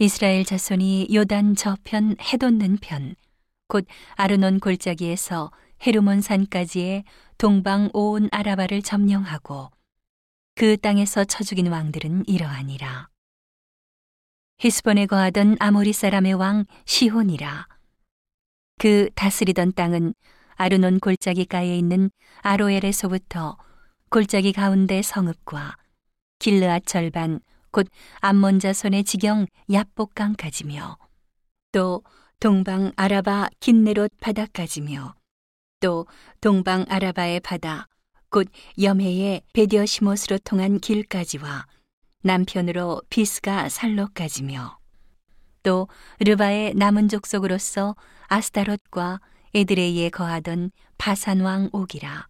이스라엘 자손이 요단 저편 해돋는 편, 곧 아르논 골짜기에서 헤르몬 산까지의 동방 온 아라바를 점령하고 그 땅에서 쳐 죽인 왕들은 이러하니라. 히스본에 거하던 아모리 사람의 왕 시혼이라. 그 다스리던 땅은 아르논 골짜기가에 있는 아로엘에서부터 골짜기 가운데 성읍과 길르앗 절반 곧 암몬 자손의 지경 야복강까지며 또 동방 아라바 긴네롯 바다까지며 또 동방 아라바의 바다 곧 염해의 베디어시못으로 통한 길까지와 남편으로 비스가 살로까지며 또 르바의 남은 족속으로서 아스타롯과 에드레이에 거하던 바산왕 옥이라.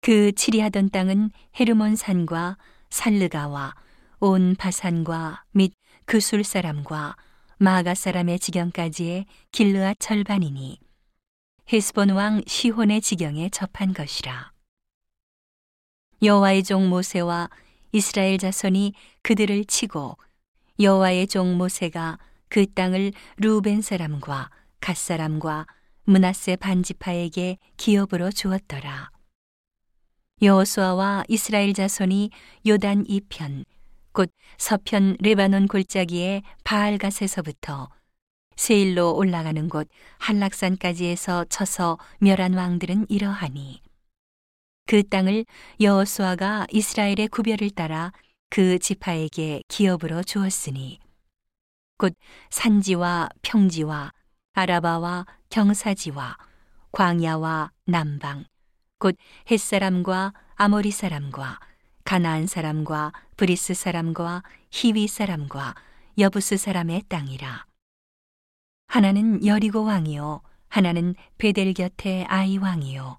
그 치리하던 땅은 헤르몬 산과 살르가와 온 바산과 및 그술 사람과 마가 사람의 지경까지의 길르앗 절반이니 헤스본 왕 시혼의 지경에 접한 것이라. 여호와의 종 모세와 이스라엘 자손이 그들을 치고 여호와의 종 모세가 그 땅을 루벤 사람과 갓 사람과 문하세 반지파에게 기업으로 주었더라. 여호수아와 이스라엘 자손이 요단 이편 곧 서편 레바논 골짜기의 바알갓에서부터 세일로 올라가는 곳 한락산까지에서 쳐서 멸한 왕들은 이러하니 그 땅을 여호수아가 이스라엘의 구별을 따라 그 지파에게 기업으로 주었으니 곧 산지와 평지와 아라바와 경사지와 광야와 남방 곧 헷 사람과 아모리 사람과 가나안 사람과 브리스 사람과 히위 사람과 여부스 사람의 땅이라. 하나는 여리고 왕이요 하나는 벧엘 곁에 아이 왕이요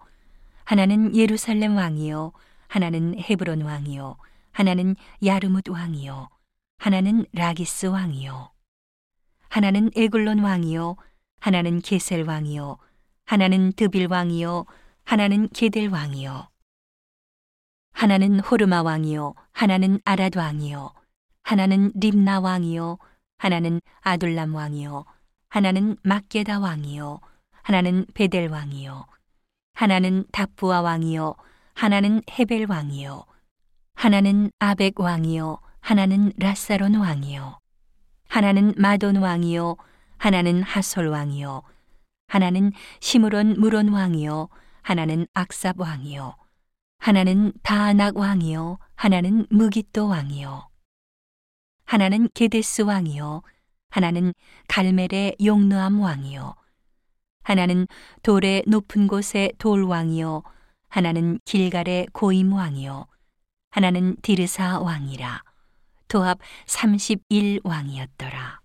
하나는 예루살렘 왕이요 하나는 헤브론 왕이요 하나는 야르뭇 왕이요 하나는 라기스 왕이요 하나는 에글론 왕이요 하나는 게셀 왕이요 하나는 드빌 왕이요 하나는 게델 왕이요 하나는 호르마 왕이요 하나는 아랏 왕이요 하나는 림나 왕이요 하나는 아둘람 왕이요 하나는 막게다 왕이요 하나는 베델 왕이요 하나는 다부아 왕이요 하나는 헤벨 왕이요 하나는 아벡 왕이요 하나는 라사론 왕이요 하나는 마돈 왕이요 하나는 하솔 왕이요 하나는 시므론 무론 왕이요 하나는 악삽 왕이요 하나는 다낙 왕이요 하나는 무기또 왕이요. 하나는 게데스 왕이요 하나는 갈멜의 용느암 왕이요. 하나는 돌의 높은 곳의 돌 왕이요 하나는 길갈의 고임 왕이요. 하나는 디르사 왕이라. 도합 31 왕이었더라